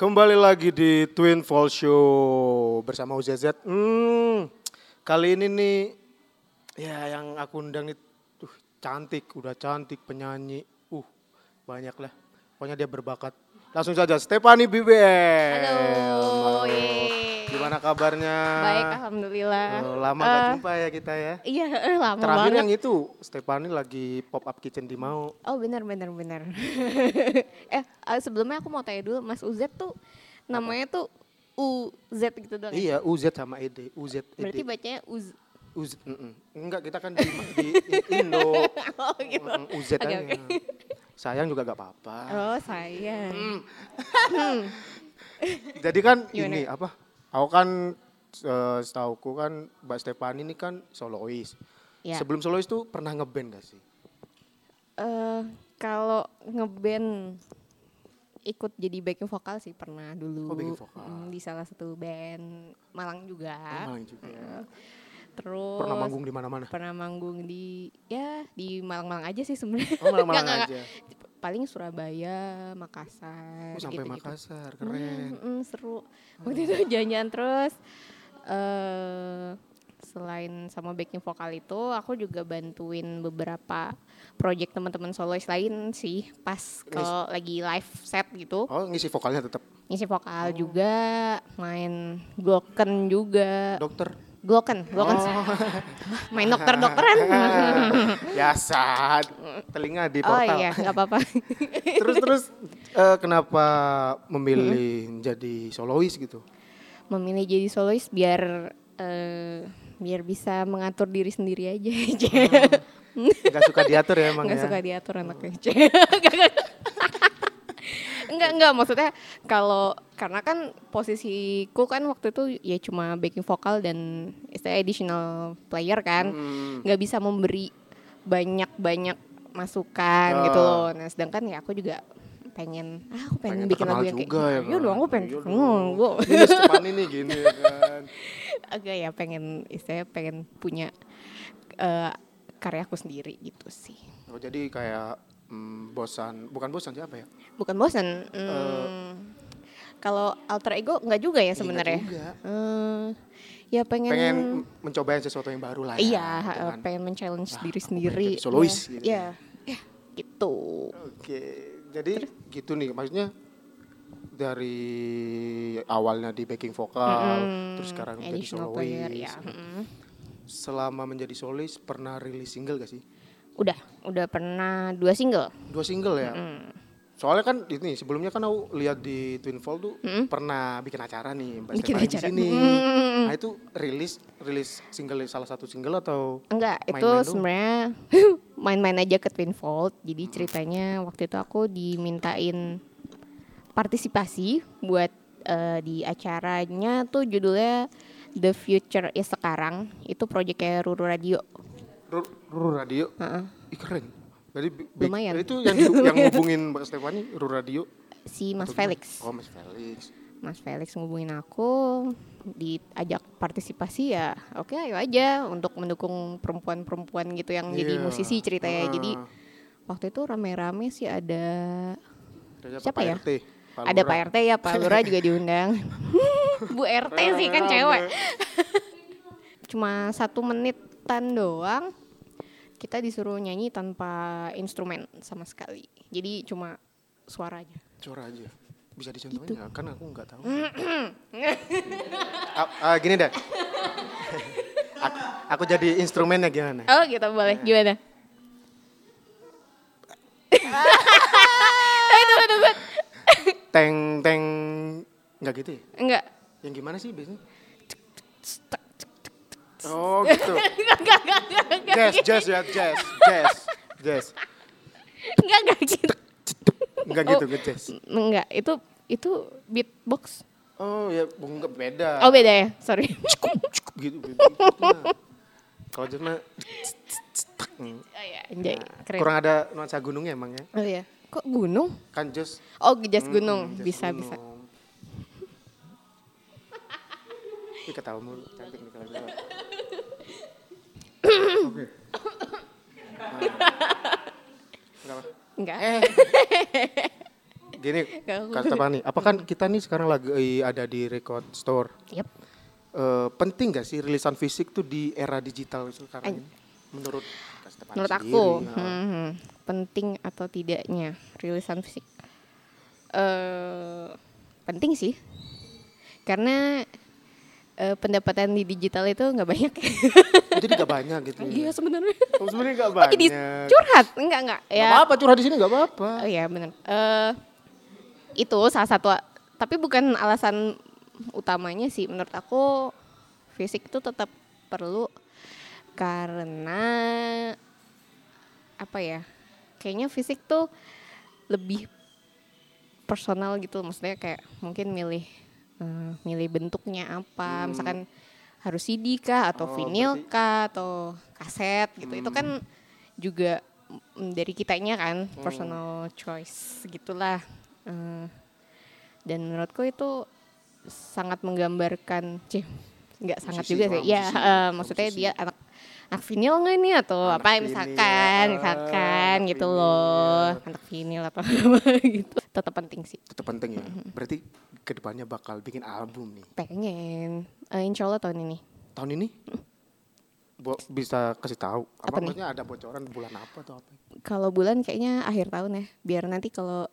Kembali lagi di Twin Fall Show bersama UZZ. Hmm, kali ini nih ya yang aku undang nih tuh cantik, udah cantik penyanyi. Uh, banyak lah. Pokoknya dia berbakat. Langsung saja Stephanie BBL. Halo, yeay. Gimana kabarnya? Baik, alhamdulillah. Oh, lama gak Eh, jumpa ya kita ya. Iya, eh, lama Terakhir banget. yang itu Stephanie lagi pop up kitchen di Mau. Oh benar benar benar. eh sebelumnya aku mau tanya dulu, Mas Uzet tuh namanya tuh UZ gitu doang. ya? Iya, UZ sama ED, UZ ED. Berarti bacanya Uz. UZ, enggak kita kan di, di Indo. Oh gitu. UZ aja. oke. Sayang juga gak apa-apa. Oh sayang. Jadi kan Gimana? ini apa? Aku kan eh, setauku kan Mbak Stefani ini kan solois. Ya. Sebelum solois tuh pernah ngeband gak sih? Eh, kalau ngeband ikut jadi backing vokal sih pernah dulu. Oh, backing vokal. Mm, di salah satu band Malang juga. Oh, Malang juga. Terus Pernah manggung di mana-mana? pernah manggung di ya di Malang-Malang aja sih sebenarnya. Oh, Malang-Malang aja. Paling Surabaya, Makassar, Oh, sampai gitu-gitu. Makassar, keren. Hmm, mm, seru. Waktu itu jalan-jalan terus eh selain sama backing vokal itu, aku juga bantuin beberapa project teman-teman solois lain sih pas kalau lagi live set gitu. Oh, ngisi vokalnya tetap. Ngisi vokal juga, main gloken juga. Dokter. Gloken, gloken. Oh. main dokter-dokteran. Biasa. Telinga di oh portal. iya, nggak apa-apa. terus terus eh, kenapa memilih jadi solois gitu? Memilih jadi solois biar eh, biar bisa mengatur diri sendiri aja. Gak suka diatur ya emang Nggak ya? suka diatur anaknya. Enggak enggak maksudnya kalau karena kan posisiku kan waktu itu ya cuma backing vokal dan istilah additional player kan Hmm. nggak bisa memberi banyak-banyak masukan gitu Ah. loh nah sedangkan ya aku juga pengen ah aku pengen, Pengen bikin lagu yang kayak ya iya dong aku pengen Iya hmm, gua Ini gini ya kan. agak ya pengen istilahnya pengen punya eh, karyaku sendiri gitu sih Oh, jadi kayak mm, bosan, bukan bosan siapa ya? bukan bosan hmm, kalau alter ego nggak juga ya Iya, sebenarnya. Hmm, ya pengen, Pengen mencoba sesuatu yang baru lah ya. iya gitu eh, pengen men-challenge Wah, diri sendiri jadi solois Iya, gitu. iya ya gitu Oke, jadi gitu nih maksudnya dari awalnya di backing vokal, Mm-mm, terus sekarang additional solois. player ya mm. Selama menjadi solois pernah rilis single gak sih? Udah udah pernah dua single Dua single ya. Soalnya kan ini sebelumnya kan aku lihat di Twin Fall tuh pernah bikin acara nih Mbak Bikin Stefani di acara. sini. Mm. Nah itu rilis rilis single salah satu single atau Enggak, itu Main-main doang? sebenarnya main-main aja ke Twin Fold. Jadi ceritanya waktu itu aku dimintain partisipasi buat eh, di acaranya tuh judulnya The Future is Sekarang. Itu proyeknya Ruru Radio. Ruru Radio? Heeh. Ih keren. Jadi bi- bi- Lumayan. Itu yang yang ngubungin Mbak Stefani Ruru Radio. Si Mas atau gimana? Felix. Oh Mas Felix. Mas Felix ngubungin aku diajak partisipasi ya oke ayo aja untuk mendukung perempuan-perempuan gitu yang jadi Iya. musisi ceritanya jadi Ah. waktu itu rame-rame sih ada Kayaknya Siapa Pak ya? RT, Pak ada. Pak RT ya Pak Lurah juga diundang Bu RT sih kan cewek cuma satu menitan doang kita disuruh nyanyi tanpa instrumen sama sekali jadi cuma suara aja Suara aja. Bisa dicontohin Gitu. Kan aku nggak tahu. Ah, ah, gini deh. aku, aku jadi instrumennya gimana? oh gitu boleh gimana Eh, tunggu, tunggu. Teng teng nggak gitu ya? enggak Yang gimana sih biasanya? Oh gitu. enggak enggak enggak Jazz, jazz ya, jazz, jazz, jazz. enggak enggak gitu Enggak gitu, ke jazz. enggak itu itu beatbox Oh ya, enggak beda. oh beda ya sorry Cukup, cukup gitu. Kalau jazz mah oh ya anjay keren kurang ada nuansa gunungnya emang ya. oh ya kok gunung Kan jazz oh jas gunung Hmm, bisa jas bisa gunung. Ih ketawa mulu, cantik nih kalau. Oke. Enggak Eh. Gini, kata Pani, apa kan kita nih sekarang lagi ada di record store. Yep. Eh, penting gak sih rilisan fisik tuh di era digital sekarang An- ini? Menurut Menurut sendiri, aku, ya. hmm, penting atau tidaknya rilisan fisik? eh penting sih, karena eh, pendapatan di digital itu nggak banyak. Oh, jadi gak banyak gitu. Iya sebenarnya. Oh, sebenarnya gak Oh, banyak. jadi curhat? Enggak enggak. Gak Ya. apa-apa curhat di sini gak apa-apa. Oh iya benar. Eh itu salah satu, tapi bukan alasan utamanya sih. Menurut aku fisik itu tetap perlu karena apa ya? Kayaknya fisik tuh lebih personal gitu. Maksudnya kayak mungkin milih eh, milih bentuknya apa, misalkan harus CD kah atau Oh, vinyl berarti- kah atau kaset gitu. Itu kan juga mm, dari kitanya kan personal choice gitulah. Eh, dan menurutku itu sangat menggambarkan, cih nggak sangat juga sih. Ya, musisi, eh, maksudnya dia anak anak vinyl nggak ini atau Anak apa vinyl, misalkan, misalkan anak gitu vinyl. loh, anak atau apa gitu. Tetap penting sih. Itu penting ya. Berarti ke depannya bakal bikin album nih. Pengen, Eh, insya Allah tahun ini. Tahun ini? Bo bisa kasih tahu. Apa, Apa nih? maksudnya ada bocoran bulan apa atau apa? Kalau bulan kayaknya akhir tahun ya, biar nanti kalau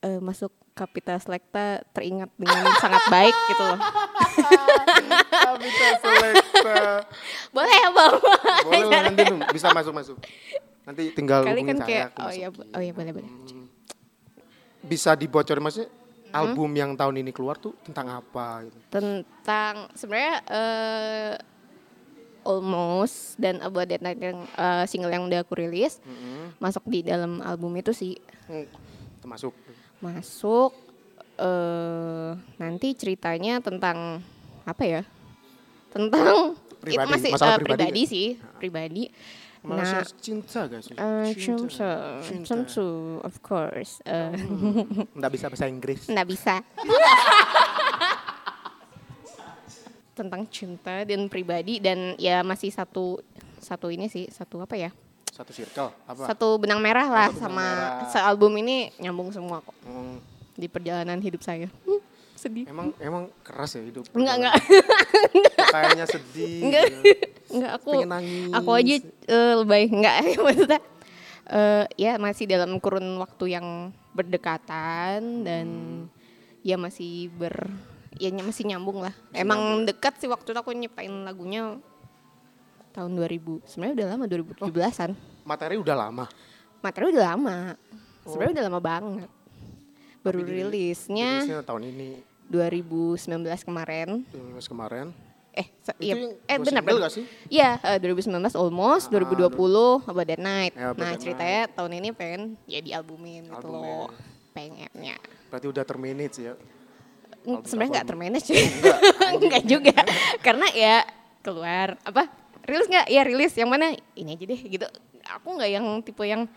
eh, masuk Kapita Selekta teringat dengan sangat baik gitu loh. Bisa selekta. Boleh ya bang? Boleh nanti bisa masuk-masuk. Nanti tinggal Kali kan saya. kayak, oh iya, oh iya boleh boleh. Bisa dibocorin maksudnya album yang tahun ini keluar tuh tentang apa gitu. Tentang sebenarnya eh, almost dan About That Night yang eh, single yang udah aku rilis masuk di dalam album itu sih Hmm, termasuk masuk eh nanti ceritanya tentang apa ya tentang Pribadi, itu masih masalah eh, pribadi pribadi sih pribadi. Masalah nah cinta guys. eh, tentu tentu of course eh, Nggak bisa bahasa Inggris. nggak bisa. Tentang cinta dan pribadi dan ya masih satu satu ini sih satu apa ya? Satu circle apa? satu benang merah lah benang sama merah. sealbum ini nyambung semua kok Hmm, di perjalanan hidup saya. Hmm, sedih. Emang emang keras ya hidup. enggak enggak. Kayaknya sedih. enggak. gitu. enggak aku Pengen nangis. aku aja eh, lebay. Enggak maksudnya eh, ya masih dalam kurun waktu yang berdekatan dan ya masih ber ya masih nyambung lah. Emang dekat sih waktu itu aku nyiptain lagunya tahun 2000 sebenarnya udah lama 2017an Materi udah lama. materi udah lama. Sebenarnya udah lama banget. Baru Tapi rilisnya Rilisnya tahun ini 2019 kemarin 2019 kemarin. eh Itu iya, eh benar single benar gak sih? Iya, eh, 2019 almost, 2020 About That Night. Ya, About nah, That ceritanya tahun ini pengen ya dialbumin gitu loh. Pengennya. Berarti udah termanage ya. Sebenarnya nggak termanage sih. Enggak juga. Karena ya keluar apa? Rilis nggak? Ya rilis. Yang mana? Ini aja deh gitu. Aku nggak yang tipe yang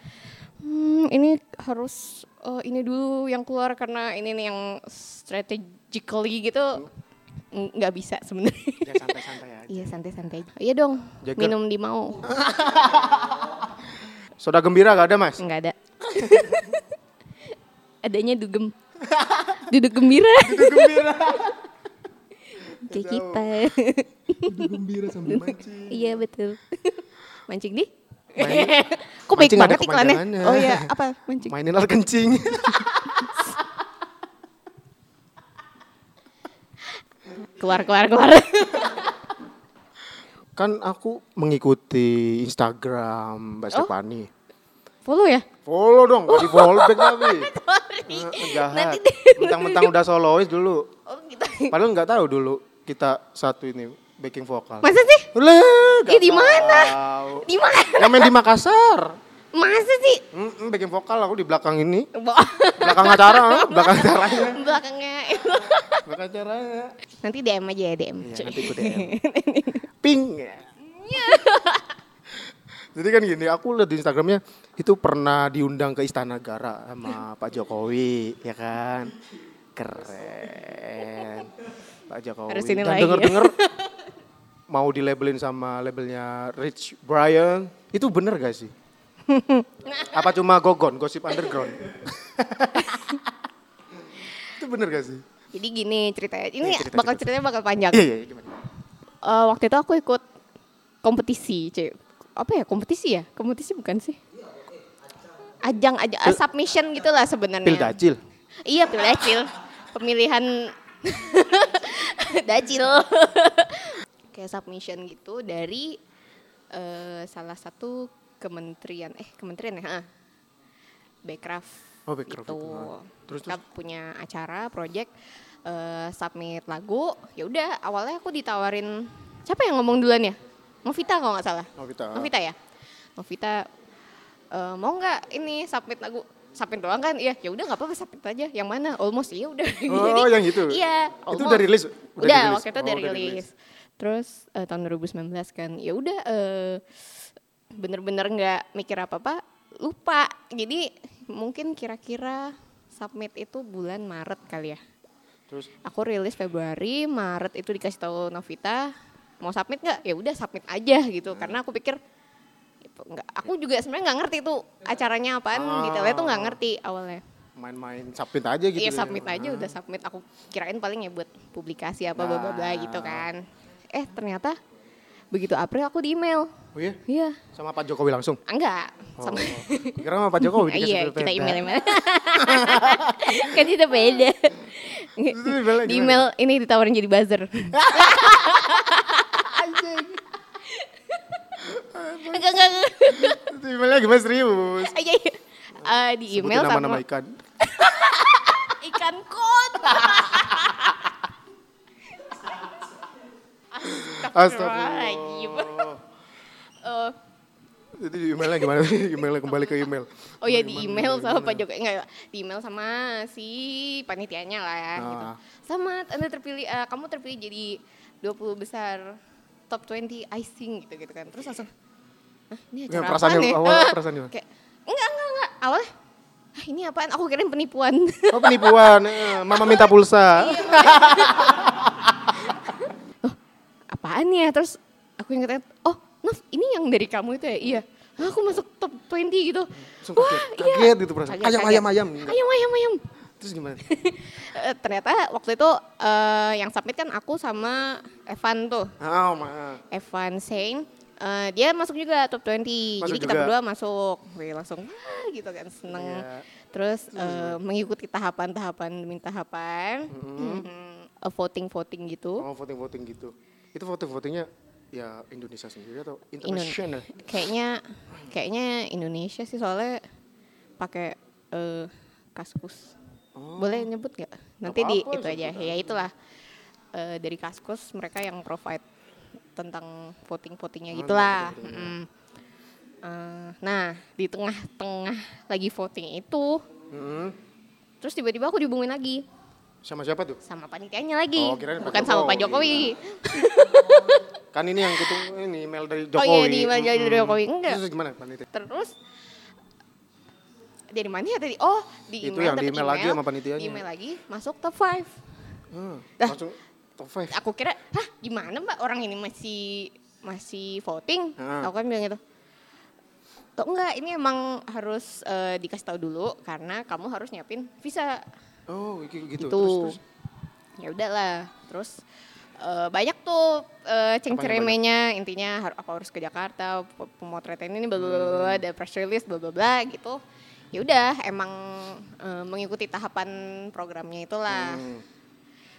hmm, ini harus eh, ini dulu yang keluar karena ini nih yang strategically gitu nggak bisa sebenarnya. Ya santai-santai aja. Iya santai-santai. aja. Iya dong. Jaga. Minum di mau. Soda gembira gak ada mas? Enggak ada. Adanya dugem. Duduk gembira. Duduk gembira. Kayak kita. Duduk gembira sambil mancing. iya betul. Mancing di? Main- Kok baik mancing banget iklannya? Oh iya, apa mancing? Mainin alat kencing. Keluar, keluar, keluar. kan aku mengikuti Instagram Mbak Oh. Stefani. Follow ya? Follow dong, gak di follow back tapi. Eh, Jahat. Nanti deh. Mentang-mentang udah solois dulu. Oh gitu. Padahal nggak tahu dulu kita satu ini backing vokal. Masa sih? Lah, Ih, di mana? Di mana? Yang main di Makassar. Masa sih? Mm, mm, backing vokal aku di belakang ini. Belakang acara, belakang acaranya. Belakangnya. Belakang acaranya. Nanti DM aja ya DM. Iya, nanti aku DM. Ping. Jadi kan gini, aku lihat di Instagramnya itu pernah diundang ke Istana Negara sama Pak Jokowi, ya kan? Keren. Pak Jokowi. Harus ini Dan denger-denger mau dilabelin sama labelnya Rich Brian. Itu bener gak sih? Apa cuma gogon, gosip underground? bener gak sih? Jadi gini ceritanya. Ini Eh, cerita, bakal cerita. ceritanya bakal panjang. Iya, iya, gimana? Eh, waktu itu aku ikut kompetisi, Cek. Apa ya? Kompetisi ya? Kompetisi bukan sih? Ajang aja eh, submission gitulah sebenarnya. Pildacil. Iya, pildacil. Pemilihan dacil. Kayak submission gitu dari eh, salah satu kementerian eh kementerian ya. Backcraft. Oh, Backcraft gitu. itu. Terus, Kita punya acara project eh, submit lagu. Ya udah, awalnya aku ditawarin siapa yang ngomong duluan ya? Novita kalau nggak salah. Novita. Novita ya. Novita eh, mau nggak ini submit lagu? Submit doang kan? Iya, ya udah nggak apa-apa submit aja. Yang mana? Almost ya udah. Oh, yang itu? Iya. Itu almost. udah rilis? Udah, Udah dirilis? waktu itu Oh, udah udah rilis. Terus eh, tahun 2019 kan. Ya udah eh, bener-bener nggak mikir apa-apa, lupa. Jadi mungkin kira-kira submit itu bulan Maret kali ya. Terus, Aku rilis Februari, Maret itu dikasih tahu Novita mau submit nggak? Ya udah submit aja gitu. Hmm. Karena aku pikir itu nggak. Aku juga sebenarnya nggak ngerti tuh acaranya apaan, Ah. detailnya tuh nggak ngerti awalnya. main-main submit aja gitu Iya ya? submit aja udah submit. Aku kirain paling ya buat publikasi apa bla bla bla Nah. gitu kan. Eh ternyata begitu April aku di email. Oh iya? Iya. Sama Pak Jokowi langsung? Enggak. Oh, Sama kira sama Pak Jokowi dikasih iya, kita email email. kan itu beda. Di email ini ditawarin jadi buzzer. enggak, enggak, enggak. Itu emailnya gimana serius? Iya, iya. Eh, di Sebutin email nama-nama sama ikan. ikan kot. Astagfirullahaladzim. Astagfirullah. Eh, Itu emailnya gimana? emailnya kembali ke email. Oh ya di email sama? Pak Jokowi enggak di email sama si panitianya lah ya gitu. Ah. Selamat Anda terpilih eh, kamu terpilih jadi 20 besar top 20 icing gitu gitu kan. Terus langsung Hah, ini acara ya? awalnya Eh, perasaan gimana? Kayak enggak enggak enggak. Awalnya "Hah, ini apaan? Aku kirain penipuan. Oh penipuan, eh, mama minta pulsa. Iya. apaan ya? Terus aku ingetnya, oh Nov ini yang dari kamu itu ya? Iya. "Hah, aku masuk top 20 gitu. Langsung Wah, kaget, iya. kaget gitu perasaan. Ayam, ayam, ayam. Ayam, ayam, ayam. Terus gimana? Eh, ternyata waktu itu eh, yang submit kan aku sama Evan tuh. Oh, ma. Evan Sain. Eh, dia masuk juga top 20. Masuk Jadi kita juga. berdua masuk. Wih, langsung wah gitu kan seneng. Iya. Terus eh, mengikuti tahapan-tahapan demi tahapan. Mm-hmm. Mhm. Eh, voting-voting gitu. Oh voting-voting gitu. Itu voting-votingnya ya Indonesia sendiri atau internasional? Kayaknya kayaknya Indonesia sih soalnya pakai eh, kaskus. Oh. Boleh nyebut nggak? Nanti di apa-apa, itu aja. Ya itulah Eh, dari kaskus mereka yang provide tentang voting-votingnya Oh, gitulah. Mm. Eh, nah di tengah-tengah lagi voting itu, Mm-mm. terus tiba-tiba aku dihubungin lagi Sama siapa tuh? sama panitianya lagi, Oh, kirain Pak bukan sama Pak Jokowi. Jokowi. Kan ini yang kutung ini email dari Oh Jokowi. iya di email dari Mm-mm. Jokowi enggak. Terus gimana panitia? Terus dari mana ya tadi? Oh di Itu email, yang di dapet email lagi sama panitianya. Di email lagi masuk top 5 Hmm, Dah. langsung top 5. aku kira hah gimana mbak orang ini masih masih voting Ah. aku kan bilang gitu Tuh enggak ini emang harus eh, dikasih tahu dulu karena kamu harus nyiapin visa Oh, gitu. gitu. Terus, terus. ya udahlah. Terus eh, banyak tuh uh, intinya har- apa harus ke Jakarta pe- pemotretan ini bla bla bla, bla, ada press release bla bla bla gitu. Ya udah emang eh, mengikuti tahapan programnya itulah. Hmm,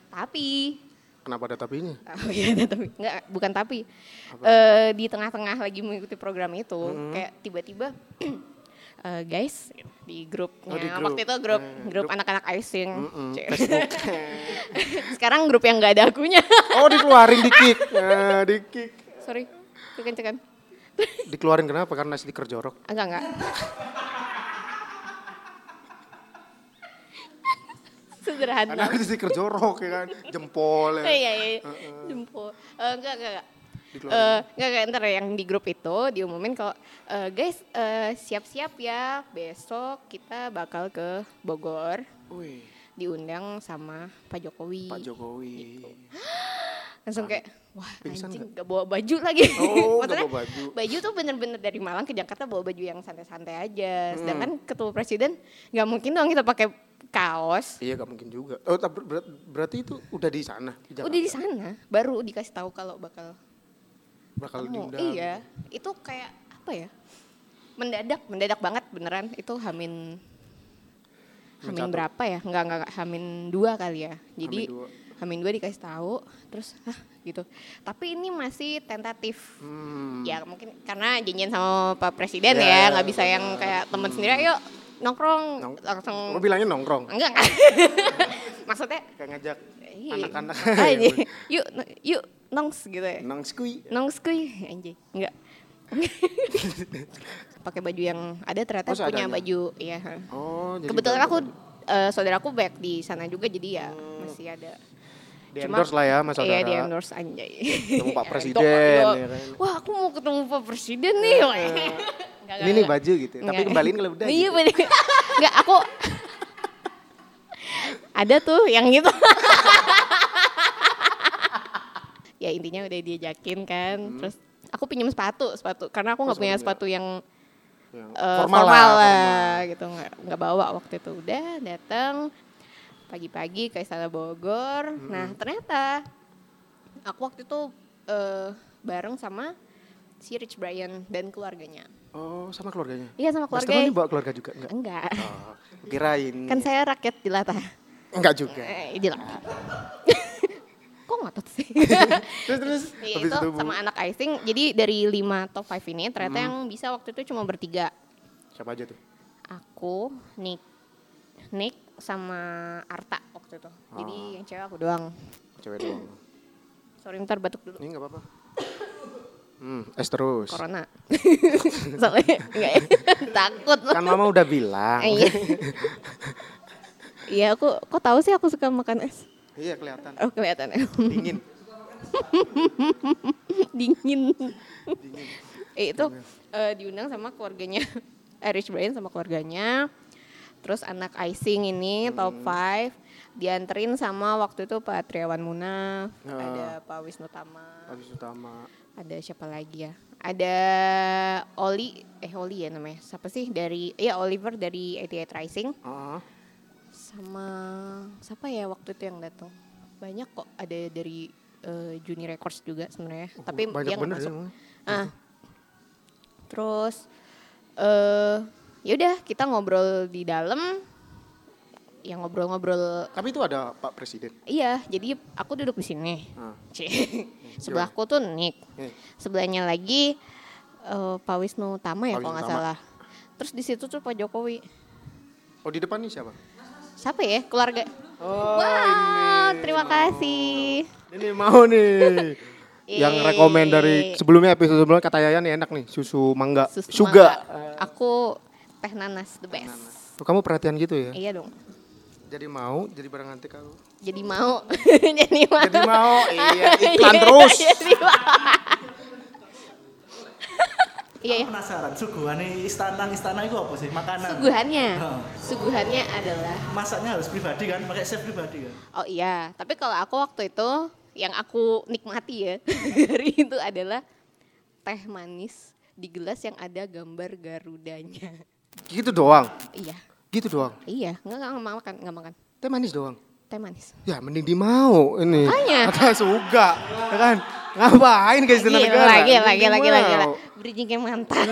tapi kenapa ada tapinya? Oh iya, ada tapi. Enggak bukan tapi. Eh, di tengah-tengah lagi mengikuti program itu Mm-hmm. kayak tiba-tiba eh, guys di grupnya Oh, di grup. waktu itu grup Eh, grup anak-anak icing Cek. Facebook. sekarang grup yang nggak ada akunya oh, dikeluarin di kick. Nah, di kick. sorry kekencekan Dikeluarin kenapa? Karena stiker jorok. enggak enggak sederhana Karena ada stiker jorok ya kan, jempol ya. iya iya jempol Eh, enggak enggak enggak Eh, enggak, enggak, ntar yang di grup itu diumumin kalau eh, guys eh, siap-siap ya besok kita bakal ke Bogor Wih, diundang sama Pak Jokowi. Pak Jokowi. Langsung kayak wah Pingsan anjing gak bawa baju lagi. Oh, nggak Maksudnya bawa baju. baju tuh bener-bener dari Malang ke Jakarta bawa baju yang santai-santai aja. Sedangkan ketua presiden nggak mungkin dong kita pakai kaos. Iya gak mungkin juga. Oh tapi ber- berarti itu udah di sana di Jakarta? Udah di sana, baru dikasih tahu kalau bakal bakal ketemu. diundang. Iya, itu kayak apa ya? Mendadak, mendadak banget beneran. Itu Hamin Hamin satu. berapa ya? Enggak, enggak, enggak, Hamin dua kali ya. Jadi Hamin dua. Hamin dua dikasih tahu, terus ah gitu. Tapi ini masih tentatif. Hmm. Ya mungkin karena janjian sama Pak Presiden Ya, ya, ya, nggak bisa yang kayak teman sendiri, ayo nongkrong Nong- langsung. Lo bilangnya nongkrong. Enggak, enggak. Maksudnya Kayak ngajak Iya. anak-anak. Makanya, yuk, yuk, nongs gitu ya. Nong skui. Nongs kuy, anjay. Enggak. Pakai baju yang ada ternyata Oh, punya baju, iya. Oh, jadi Kebetulan aku eh, saudaraku back di sana juga jadi ya masih ada. di endorse lah ya mas Iya saudara. di endorse anjay. Ketemu Pak Ya, Presiden, ya kan. Wah aku mau ketemu Pak Presiden nih. Enggak, Ini enggak, nih enggak. baju gitu. Tapi Enggak. kembaliin kalau udah. Iya gitu. Enggak aku ada tuh yang gitu. Ya intinya udah diajakin kan. Terus aku pinjam sepatu, sepatu karena aku nggak Hmm. Oh, punya sepatu sepatu yang Yang eh, formal, formal, lah. lah, formal. gitu nggak nggak bawa waktu itu udah datang pagi-pagi ke Istana Bogor. Hmm. Nah ternyata aku waktu itu eh, bareng sama si Rich Brian dan keluarganya. Oh, sama keluarganya. Iya sama keluarga. Ini bawa keluarga juga enggak? Enggak. Oh, kirain. Kan saya rakyat jelata. enggak juga. Eh, jelata. Ngotot sih? terus terus habis itu sama anak icing. Jadi dari lima top 5 ini ternyata Hmm. yang bisa waktu itu cuma bertiga. siapa aja tuh? Aku, Nick, Nick sama Arta waktu itu. Jadi Oh. yang cewek aku doang. Cewek doang. Sorry ntar batuk dulu. Ini enggak apa-apa. Hmm, es terus. Corona. Soalnya enggak ya. Takut. Kan mama udah bilang. Iya. Iya, aku kok tahu sih aku suka makan es. Iya, kelihatan. Oh, kelihatan ya. Dingin. dingin. eh, itu eh, diundang sama keluarganya Irish Brian sama keluarganya. Terus anak icing ini top 5 dianterin sama waktu itu Pak Triawan Munaf, Ah. ada Pak Wisnu Tama, Habis utama. ada siapa lagi ya? Ada Oli, eh Oli ya namanya. Siapa sih dari ya Oliver dari 88 Rising Ah, sama siapa ya waktu itu yang datang? Banyak kok ada dari eh, Juni Records juga sebenarnya. Tapi banyak dia nggak bener ya. masuk. emang. Ah. Terus eh ya udah kita ngobrol di dalam. Ya ngobrol-ngobrol. Tapi itu ada Pak Presiden. Iya, jadi aku duduk di sini. Ah. Sebelahku tuh Nick. Eh, Sebelahnya lagi eh, Pak Wisnu Tama ya kalau nggak salah. Terus di situ tuh Pak Jokowi. Oh di depan nih siapa? Siapa ya? Keluarga. Oh, Wah, terima kasih. Ini mau nih. Yang Yeay. rekomen dari sebelumnya episode sebelumnya kata Yayan nih enak nih susu mangga. Susu Suga. mangga. Aku teh nanas the best. Tuh, kamu perhatian gitu ya? Iya dong. Jadi mau jadi barang antik aku. Jadi mau. jadi mau. Jadi mau, iya iklan terus. Jadi mau. Iya ya. penasaran suguhane istana istana itu apa sih makanan Suguhannya. Heeh. Suguhannya adalah masaknya harus pribadi kan pakai chef pribadi kan Oh iya, tapi kalau aku waktu itu yang aku nikmati ya dari itu adalah teh manis di gelas yang ada gambar garudanya. Gitu doang. Iya, Gitu doang. iya, nggak nggak nggak makan, nggak makan Teh manis doang. teh manis. Ya mending di mau ini. Makanya. Kata suga. Ya kan? Ngapain guys di Gila, negara? gila, di gila, gila. mau. Bridging yang mantap.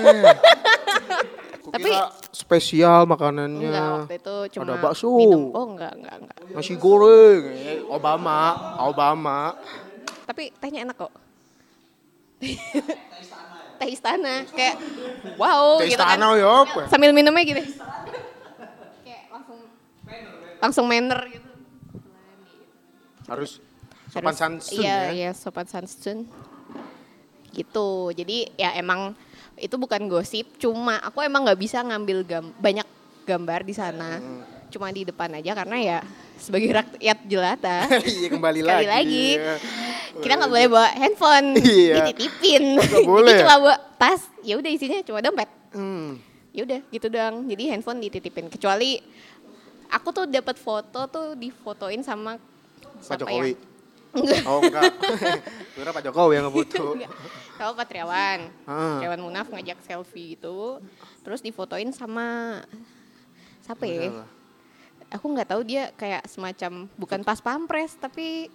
Aku Tapi- spesial makanannya. Enggak, waktu itu cuma Ada bakso. minum. Oh enggak, enggak, enggak. Nasi goreng. Obama, Obama. Tapi tehnya enak kok. teh istana kayak wow Teh gitu kan. istana ya apa? Sambil minumnya gitu. kayak langsung langsung manner gitu. Harus sopan Harus- santun iya, ya. Iya, sopan santun. Gitu. Jadi ya emang itu bukan gosip, cuma aku emang nggak bisa ngambil gam banyak gambar di sana. Hmm. Cuma di depan aja karena ya sebagai rakyat jelata. Iya kembali lagi. lagi. Kita nggak boleh bawa handphone Iya. dititipin Nggak boleh jadi ya? cuma bawa tas ya udah isinya cuma dompet Hmm. ya udah gitu doang jadi handphone dititipin kecuali aku tuh dapat foto tuh difotoin sama Pak siapa Jokowi. ya? Enggak. Oh enggak. Kira Pak Jokowi yang ngebutuh. Sama Pak Triawan Ah. Triawan Munaf ngajak selfie gitu. Terus difotoin sama siapa ya? Aku nggak tahu dia kayak semacam bukan pas pampres tapi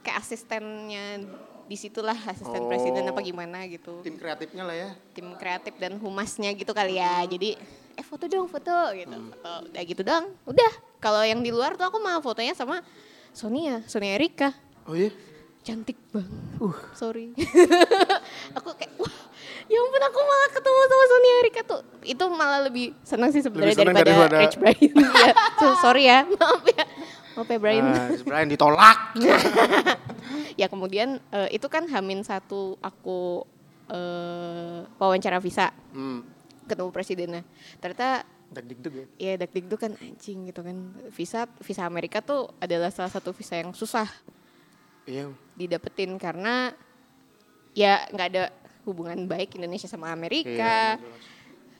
kayak asistennya di situlah asisten Oh. presiden apa gimana gitu. Tim kreatifnya lah ya. tim kreatif dan humasnya gitu kali ya. Jadi eh foto dong foto gitu. Foto. Udah gitu dong udah. Kalau yang di luar tuh aku mau fotonya sama Sonia Sonia Erika Oh iya? cantik banget. Sorry. Aku kayak wah ya ampun aku malah ketemu sama Sonia Erika tuh. Itu malah lebih senang sih sebenarnya daripada, daripada- Rich Brian ya so, sorry ya. Maaf ya. Maaf ya Brian Nah, si Brian ditolak. ya kemudian eh, itu kan Hamin satu aku eh, wawancara visa. Hmm. ketemu presidennya. Ternyata Dak dikduk ya. ya dak dikduk kan anjing gitu kan. Visa visa Amerika tuh adalah salah satu visa yang susah Iya. didapetin karena ya nggak ada hubungan baik Indonesia sama Amerika Iya,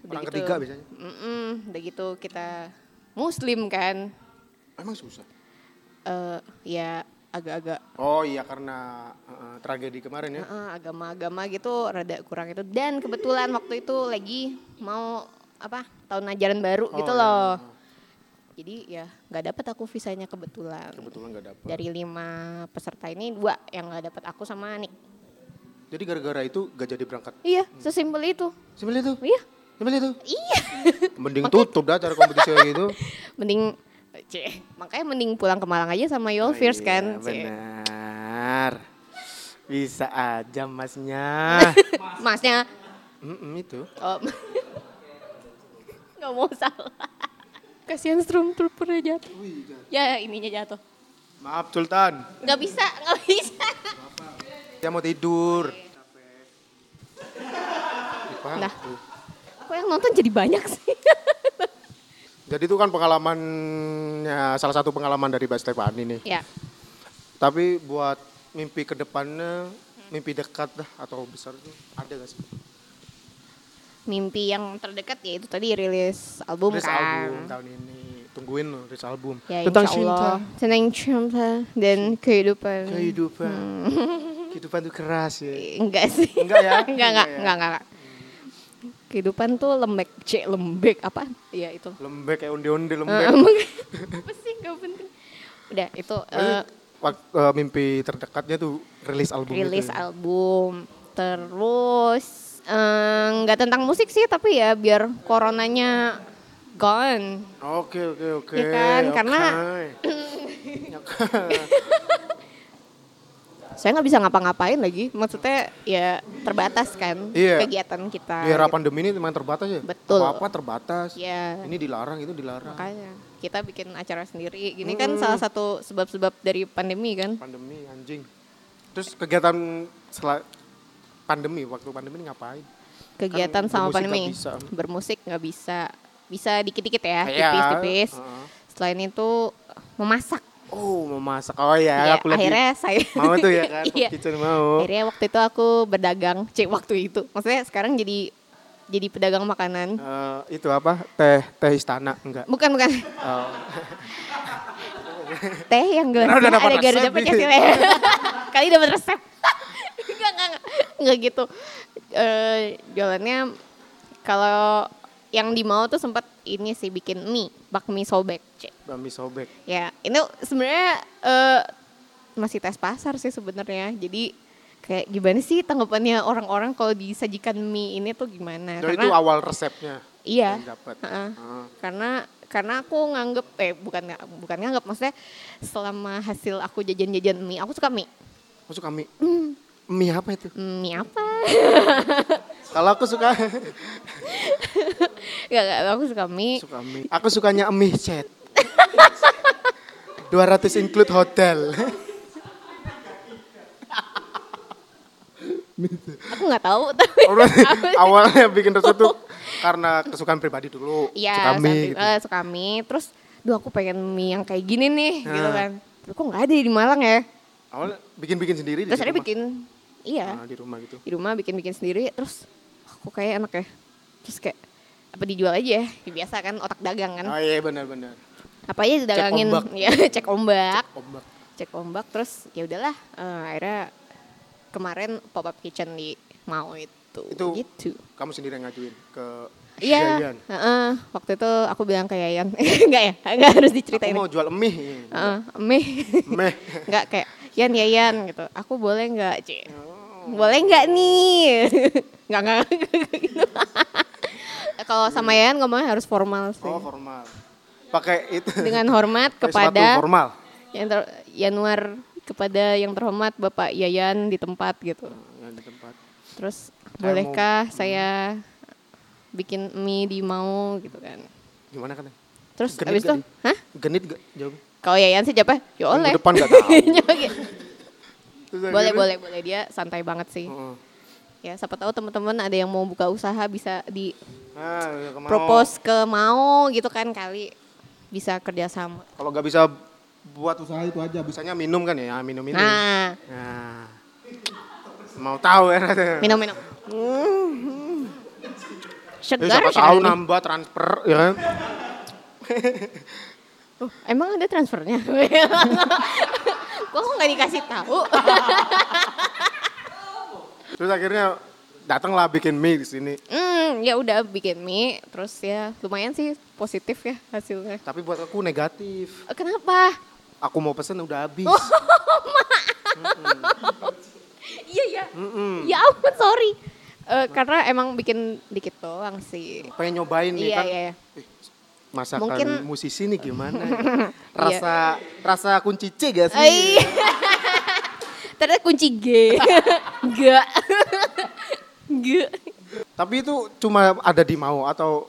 Orang gitu- ketiga biasanya. Mm-mm, udah gitu kita Muslim kan Emang susah. Eh, ya agak-agak Oh iya karena uh, tragedi kemarin ya. eh, agama-agama gitu rada kurang itu dan kebetulan waktu itu lagi mau apa tahun ajaran baru Oh, gitu iya. Jadi ya nggak dapat aku visanya kebetulan Kebetulan nggak dapet. dari lima peserta ini dua yang nggak dapat aku sama Anik Jadi gara-gara itu gak jadi berangkat. iya sesimpel itu Simpel itu. iya Simpel itu. iya Mending tutup dah cara kompetisi kayak gitu. mending Cih, makanya mending pulang ke Malang aja sama Yol Fierce kan Iya, Cih. benar. Bisa aja masnya. masnya Mm-mm, itu. oh. nggak mau salah kasihan stormtroopernya jatuh ya ininya jatuh Maaf Sultan. nggak bisa nggak bisa Dia mau tidur. Ipang. Nah. kok yang nonton jadi banyak sih Jadi itu kan pengalamannya salah satu pengalaman dari Mbak Stefani nih. ya Tapi buat mimpi ke depannya, mimpi dekat dah atau besar itu ada gak sih? Mimpi yang terdekat ya itu tadi rilis album Rilis kan album tahun ini. Tungguin loh rilis album. ya Tentang cinta, tentang cinta dan kehidupan kehidupan. Kehidupan tuh keras ya. enggak sih Enggak ya? enggak enggak Enggak ya? enggak enggak, enggak. kehidupan tuh lembek c lembek apa ya itu Lembek kayak onde-onde lembek. apa sih nggak penting udah itu eh, wak- eh, mimpi terdekatnya tuh rilis album rilis itu. ya? album terus eh, nggak tentang musik sih tapi ya biar coronanya gone Oke oke oke. Ya kan, oke. karena- saya nggak bisa ngapa-ngapain lagi maksudnya ya terbatas kan Iya. kegiatan kita Di era gitu. pandemi ini memang terbatas ya. Betul. Apa apa terbatas. ya Ini dilarang itu dilarang. makanya kita bikin acara sendiri gini kan salah satu sebab-sebab dari pandemi kan Pandemi anjing. Terus kegiatan pandemi waktu pandemi ini ngapain? kegiatan Kan sama pandemi bisa. bermusik nggak bisa bisa dikit-dikit ya Iya. tipis-tipis Heeh. selain itu memasak Oh memasak. Oh ya, Ya, aku akhirnya saya mau tuh ya kan. Iya. Kitchen mau. akhirnya waktu itu aku berdagang cek waktu itu maksudnya sekarang jadi jadi pedagang makanan Eh, itu apa? Teh teh istana enggak? bukan bukan Oh. teh yang gelasnya ada Garuda. Pancasila ya. kali dapat resep enggak gitu Eh jualannya kalau yang di mau tuh sempat ini sih bikin mie bakmi sobek cek Bami sobek. ya ini sebenarnya eh, masih tes pasar sih sebenarnya jadi kayak gimana sih tanggapannya orang-orang kalau disajikan mie ini tuh gimana Jadi itu awal resepnya. iya yang dapat. Heeh. Heeh. karena karena aku nganggep eh bukan bukan nganggep maksudnya selama hasil aku jajan-jajan mie aku suka mie Aku suka mie. Hmm. Mie apa itu? mie apa Kalau aku suka Gak, gak, aku suka mie suka mie. Aku sukanya mie set. 200 include hotel. aku nggak tahu tapi Oh, berarti awalnya bikin resep tuh karena kesukaan pribadi dulu. Iya, suka mie. gitu. eh, suka mie. Terus, duh aku pengen mie yang kayak gini nih, gitu Nah. kan. Duh, kok nggak ada di Malang ya? Awalnya bikin-bikin sendiri Terus ada bikin, iya, Ah, di rumah gitu. di rumah bikin-bikin sendiri. Terus, aku kayak enak ya. Terus kayak, apa dijual aja ya? Biasa kan, otak dagang kan. Oh iya benar-benar. Apa aja didagangin, ombak. ya cek ombak. Ombak. Cek ombak, terus ya udahlah. eh, akhirnya kemarin pop up kitchen di mau itu. Itu- gitu. Kamu sendiri yang ngajuin ke Iya, Yayan. heeh. waktu itu aku bilang ke Yayan, enggak ya, enggak harus Aku diceritain. mau jual mie. Meh. Meh. Enggak kayak Yan Yayan gitu. Aku boleh enggak, Ci? Boleh enggak nih? Enggak enggak. gitu. Kalau sama Yayan ngomongnya harus formal sih. Oh formal. Pakai itu. Dengan hormat kepada formal. yang ter, Januar kepada yang terhormat Bapak Yayan di tempat gitu. Yang di tempat. Terus Saya bolehkah saya bikin mie di mau gitu kan. Gimana kan? Terus Genit abis itu, hah? Genit gak? Jawab. Kalau Yayan sih jawabnya, ya oleh. Depan gak tahu. Boleh, akhirnya- boleh, boleh. Dia santai banget sih. Heeh. Ya, siapa tahu teman-teman ada yang mau buka usaha bisa di Ah, kemau. propose ke mau gitu kan kali bisa kerjasama. Kalau nggak bisa buat usaha itu aja, bisanya minum kan ya, minum minum. Nah, Nah, mau tahu ya? minum minum. Ya, Segar siapa tahu nambah transfer ya kan? Oh, emang ada transfernya? Kok nggak dikasih tahu? Terus akhirnya datanglah bikin mie di sini. Hmm, ya udah bikin mie, terus ya lumayan sih positif ya hasilnya. Tapi buat aku negatif. Kenapa? Aku mau pesen udah habis. Oh. Iya ya. Ya ampun sorry. Eh, karena emang bikin dikit doang sih. Pengen nyobain nih Iya kan. iya. iya. Masakan Mungkin- musisi nih gimana? rasa rasa kunci C gak sih? Ai. Ternyata kunci G. Enggak. Enggak. Tapi itu cuma ada di mau atau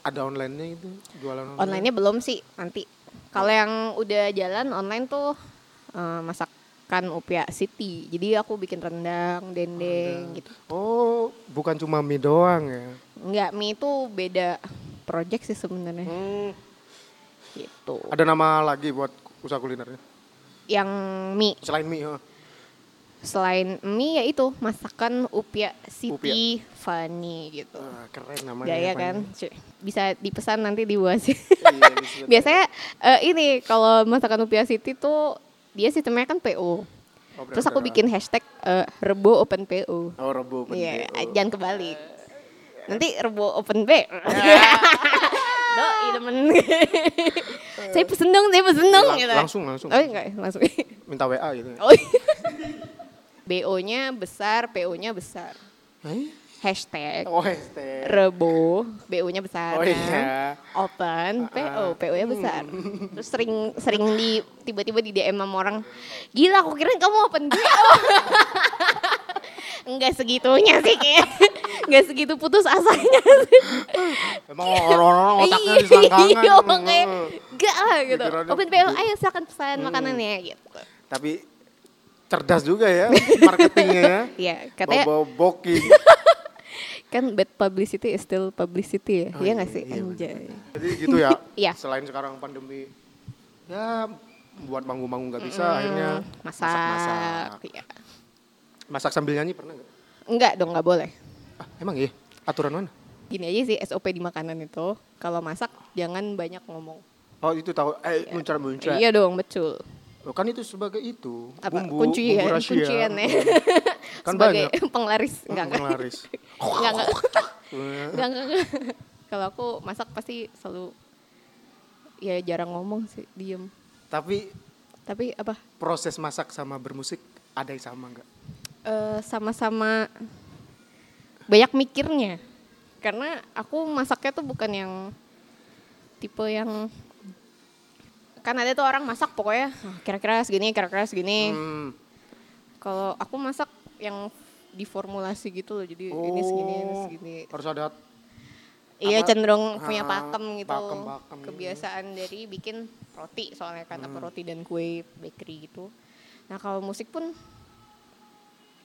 ada online-nya itu jualan online? Online-nya belum sih nanti. Kalau yang udah jalan online tuh eh, masakan Upia City. Jadi aku bikin rendang, dendeng gitu. Oh, bukan cuma mie doang ya. Enggak, mie itu beda project sih sebenarnya. Hmm. Gitu. Ada nama lagi buat usaha kulinernya Yang mie selain mie. oh. selain mie ya itu masakan Upia City Funny gitu. Wah, keren namanya. Gaya apa kan? Cuy. Bisa dipesan nanti dibuat sih. Iya. Biasanya eh, ini kalau masakan Upia City tuh dia sistemnya kan PO. Oh, Terus aku bikin hashtag eh, Rebo Open PO. Oh, rebo Iya, penting. jangan kebalik. Nanti Rebo Open B. Doi demen. saya pesen dong, saya pesen dong. Gitu. langsung, langsung. Oh enggak, langsung. Minta WA gitu. ya. oh. BO-nya besar, PO-nya besar. Eh? Hashtag Oh, hashtag. Rebo, BO-nya besar. Oh kan? iya. Open, PO, Ah. PO-nya besar. Terus sering sering di tiba-tiba di DM sama orang, gila aku kira kamu open BO. Enggak segitunya sih kayak. Enggak segitu putus asanya sih. Emang orang-orang otaknya Iya, disangkangan. iya, kayak enggak lah gitu. Open PO, ayo silakan pesan makanannya gitu. Tapi cerdas juga ya marketingnya ya. Iya, katanya Bawa booking. kan bad publicity is still publicity ya. Oh, iya iya, nggak sih? iya, Anjay. Jadi gitu ya. Iya. Selain sekarang pandemi, ya buat manggung-manggung nggak bisa, Hmm, akhirnya masak. masak-masak. Iya. Masak sambil nyanyi pernah nggak? Enggak dong, nggak boleh. Ah, emang iya? Aturan mana? Gini aja sih SOP di makanan itu, kalau masak jangan banyak ngomong. Oh itu tahu, eh muncrat-muncrat. Iya dong, betul. Oh, kan itu sebagai itu, Apa? bumbu, Kunci bumbu ya, rahasia. kuncian ya. Kan Sebagai banyak. penglaris. Enggak, enggak. Penglaris. Enggak, enggak. Enggak, enggak. Kalau aku masak pasti selalu ya jarang ngomong sih, diem. Tapi Tapi apa? proses masak sama bermusik ada yang sama nggak? eh, sama-sama banyak mikirnya. Karena aku masaknya tuh bukan yang tipe yang kan ada tuh orang masak pokoknya "Ah, kira-kira segini, kira-kira segini. Hmm. Kalau aku masak yang diformulasi gitu loh. Jadi ini segini, ini Oh, segini. Harus ada Iya cenderung punya Ah, pakem gitu. pakem-pakem gitu. Kebiasaan dari bikin roti soalnya kan Hmm. apa roti dan kue bakery gitu. Nah, kalau musik pun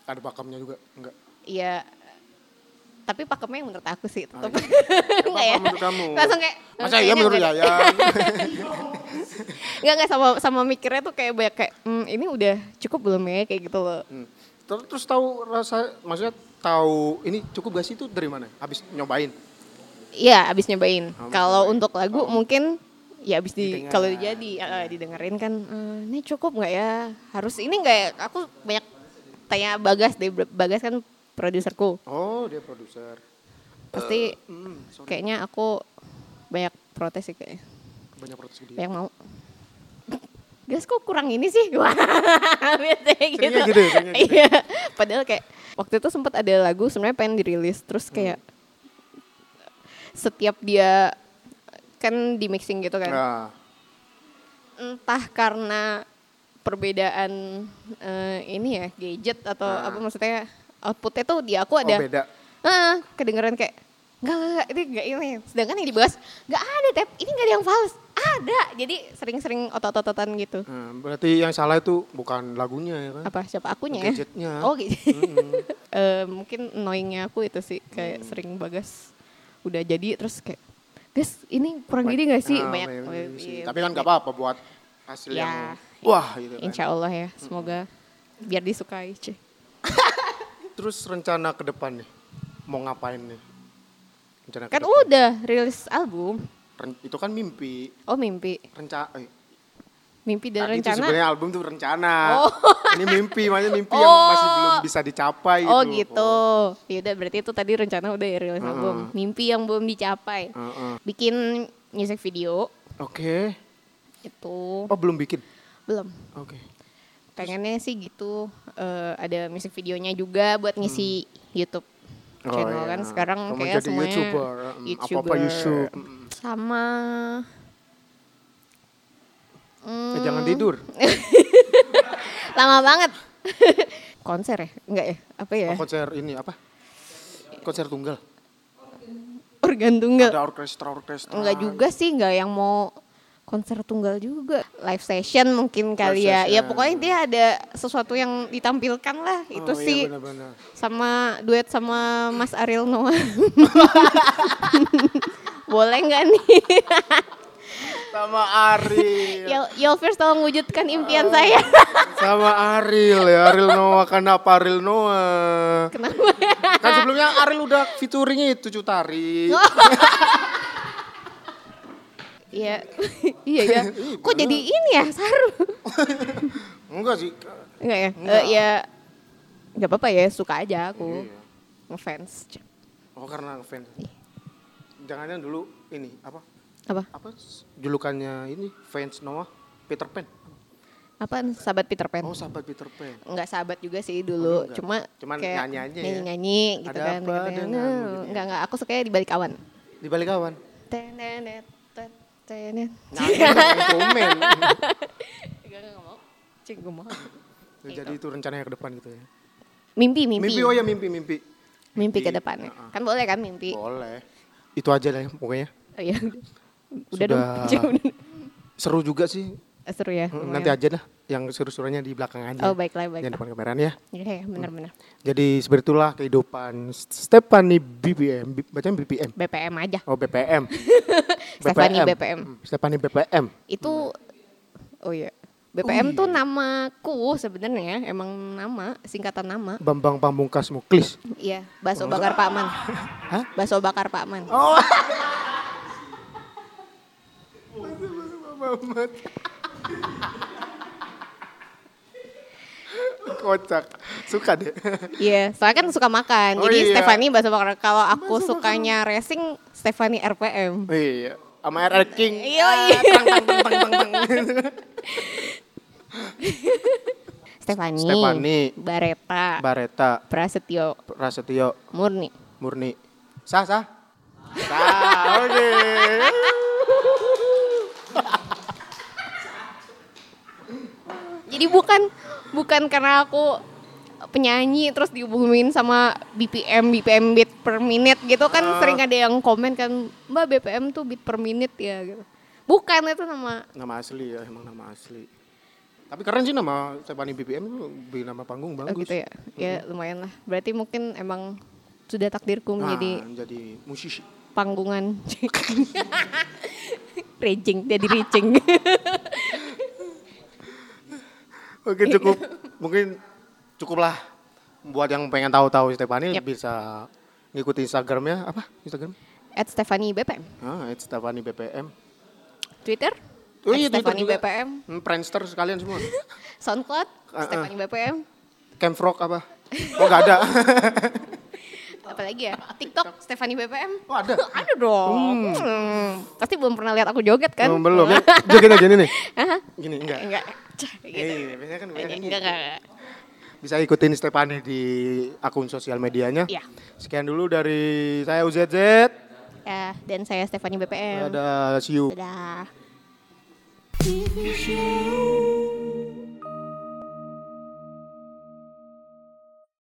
ada pakemnya juga enggak? Iya. Tapi pakemnya yang menurut aku sih Oh, tetap. iya. Enggak ya? menurut kamu? Langsung kayak Masa iya menurut. Yayan? Enggak enggak sama sama mikirnya tuh kayak banyak kayak "Hmm, ini udah cukup belum ya kayak gitu loh. Hmm. Terus, terus tahu rasa, maksudnya tahu ini cukup gak sih itu dari mana? Habis nyobain? Iya, abis nyobain. Oh, Kalau nyobain. untuk lagu Oh. mungkin ya abis di kalau jadi eh, didengerin kan "Eh, ini cukup nggak ya? Harus ini nggak ya? Aku banyak tanya Bagas deh. Bagas kan produserku. Oh dia produser. pasti Hmm, sorry. kayaknya aku banyak protes sih kayaknya. Banyak protes dia. Banyak mau. Gas kok kurang ini sih? Wah, biasanya gitu. Seringnya gitu ya, gitu. Iya. Padahal kayak waktu itu sempat ada lagu sebenarnya pengen dirilis terus kayak setiap dia kan di mixing gitu kan. Nah, Entah karena perbedaan eh, ini ya gadget atau Ah. apa maksudnya outputnya tuh di aku oh ada beda. Ah, kedengeran kayak enggak, enggak, ini enggak ini. Sedangkan yang dibahas enggak ada, Tep. Ini enggak ada yang fals. Ada. Jadi sering-sering otot-ototan gitu. Nah, berarti yang salah itu bukan lagunya ya kan? Apa siapa akunya ya? Gadgetnya. Oh, gitu. Mm-mm. Eh, mungkin annoyingnya aku itu sih kayak sering bagas udah jadi terus kayak Guys, ini kurang gini gak sih? Ah, Banyak. sih. iya, Tapi kan gak apa-apa buat hasil Ya. yang wah gitu kan. Insya Allah ya, semoga biar disukai. cuy. Terus rencana ke depan nih, mau ngapain nih? Rencana Kan depan. udah rilis album. Ren- itu kan mimpi, Oh mimpi, rencana. Eh, mimpi dan tadi itu rencana. sebenarnya album tuh rencana. Oh. Ini mimpi, makanya mimpi yang masih belum bisa dicapai Oh gitu. gitu. Ya udah berarti itu tadi rencana udah ya rilis album. Mimpi yang belum dicapai. Heeh. Bikin music video Oke. itu Oh, belum bikin. belum. Oke. Pengennya sih gitu eh, ada music videonya juga buat ngisi YouTube Oh, channel iya. kan sekarang Kamu kayak jadi semuanya YouTuber, mm, YouTuber. apa-apa YouTube. Mm. Sama Eh, jangan tidur. lama banget. Konser ya? Enggak ya? Apa ya? Oh, konser ini apa? Konser tunggal. Organ tunggal. Ada orkestra-orkestra. Enggak juga sih, enggak yang mau konser tunggal juga. Live session mungkin kali ya. Ya session. pokoknya dia ada sesuatu yang ditampilkan lah. Itu Oh, iya, sih benar-benar. sama duet sama Mas Ariel Noah. Boleh nggak nih? Sama Ariel. Yel, Yelvers tolong wujudkan impian Oh. saya. Sama Ariel ya, Ariel Noah kenapa Ariel Noah? Kenapa? Kan sebelumnya Ariel udah featuring itu Cutari. Oh. Iya, iya ya. Kok jadi ini ya, Saru? Enggak sih. Enggak ya? Enggak. Eh, ya, nggak apa-apa ya, suka aja aku. Iya. Ngefans. Oh karena fans. Jangannya dulu ini apa? Apa? Apa julukannya ini fans Noah Peter Pan. Apaan? Sahabat Peter Pan. Oh sahabat Peter Pan. Enggak sahabat juga sih dulu, enggak. cuma Cuman kayak nyanyi aja ya? nyanyi-nyanyi gitu Ada kan. apa Nggak, begini? Enggak, enggak, aku sukanya di balik awan. Di balik kawan. Tenenet, tenet. Nyanyi instrumen. Enggak, enggak mau. Cing, gue mau. Jadi itu rencananya ke depan gitu ya. Mimpi, mimpi. Mimpi oh ya mimpi mimpi. Mimpi ke mimpi. depannya. Heeh. Kan boleh kan mimpi? Boleh. Itu aja lah ya pokoknya. Oh, iya. Udah dong. Sudah. Udah. Seru juga sih. Seru ya. Hmm. Nanti aja dah yang seru-serunya di belakang aja. Oh baiklah, Jangan baiklah. depan kameraan ya. Iya, ya, benar-benar. Jadi seperti itulah kehidupan Stephanie BPM. B- Bacanya BPM. BPM aja. Oh BPM. Stephanie BPM. Hmm, Stephanie BPM. Itu oh iya. BPM tuh namaku sebenarnya emang nama singkatan nama. Bambang Pamungkas Muklis. Iya, bakso bakar Pak Man. Hah? Bakso bakar Pak Man. Oh. Mamat. Kocak. Suka deh. Iya, soalnya kan suka makan. Oh, Jadi iya. Stephanie bakso bakar. Kalau aku sukanya racing, Stephanie RPM. iya. Sama RR King. Iya, Ah, iya. Stephanie. Stephanie. Bareta. Bareta. Prasetyo. Prasetyo. Murni. Murni. Sah, sah. Sah, oke. Jadi bukan bukan karena aku penyanyi terus dihubungin sama BPM BPM beat per minute gitu kan Ah. sering ada yang komen kan Mbak BPM tuh beat per minute ya gitu. Bukan itu nama Nama asli ya, emang nama asli. Tapi keren sih nama Stephanie BPM itu lebih nama panggung oh, bagus. gitu ya. Ya lumayan lah. Berarti mungkin emang sudah takdirku Nah, menjadi jadi musisi. panggungan raging jadi raging. Oke cukup, mungkin cukuplah buat yang pengen tahu-tahu Stephanie Yap. bisa ngikuti Instagramnya apa Instagram? At Stephanie BPM. Ah, it's Stephanie BPM. Twitter? Oh At iya Twitter Stephanie juga. BPM. Hmm, Friendster sekalian semua. SoundCloud? Ah, ah. Stephanie BPM. Camfrog apa? Oh nggak ada. Apalagi lagi ya? TikTok Stephanie BPM. Oh, ada? ada dong. Hmm. Pasti belum pernah lihat aku joget kan? Oh, belum. Ya, joget aja ini nih. Gini, enggak. Enggak. Cah, gitu. Eh, biasanya kan Enggak, biasanya enggak, gitu. enggak. Bisa ikutin Stefani di akun sosial medianya. Iya. Sekian dulu dari saya UZZ. Ya, dan saya Stephanie BPM. Ada see you. Dadah.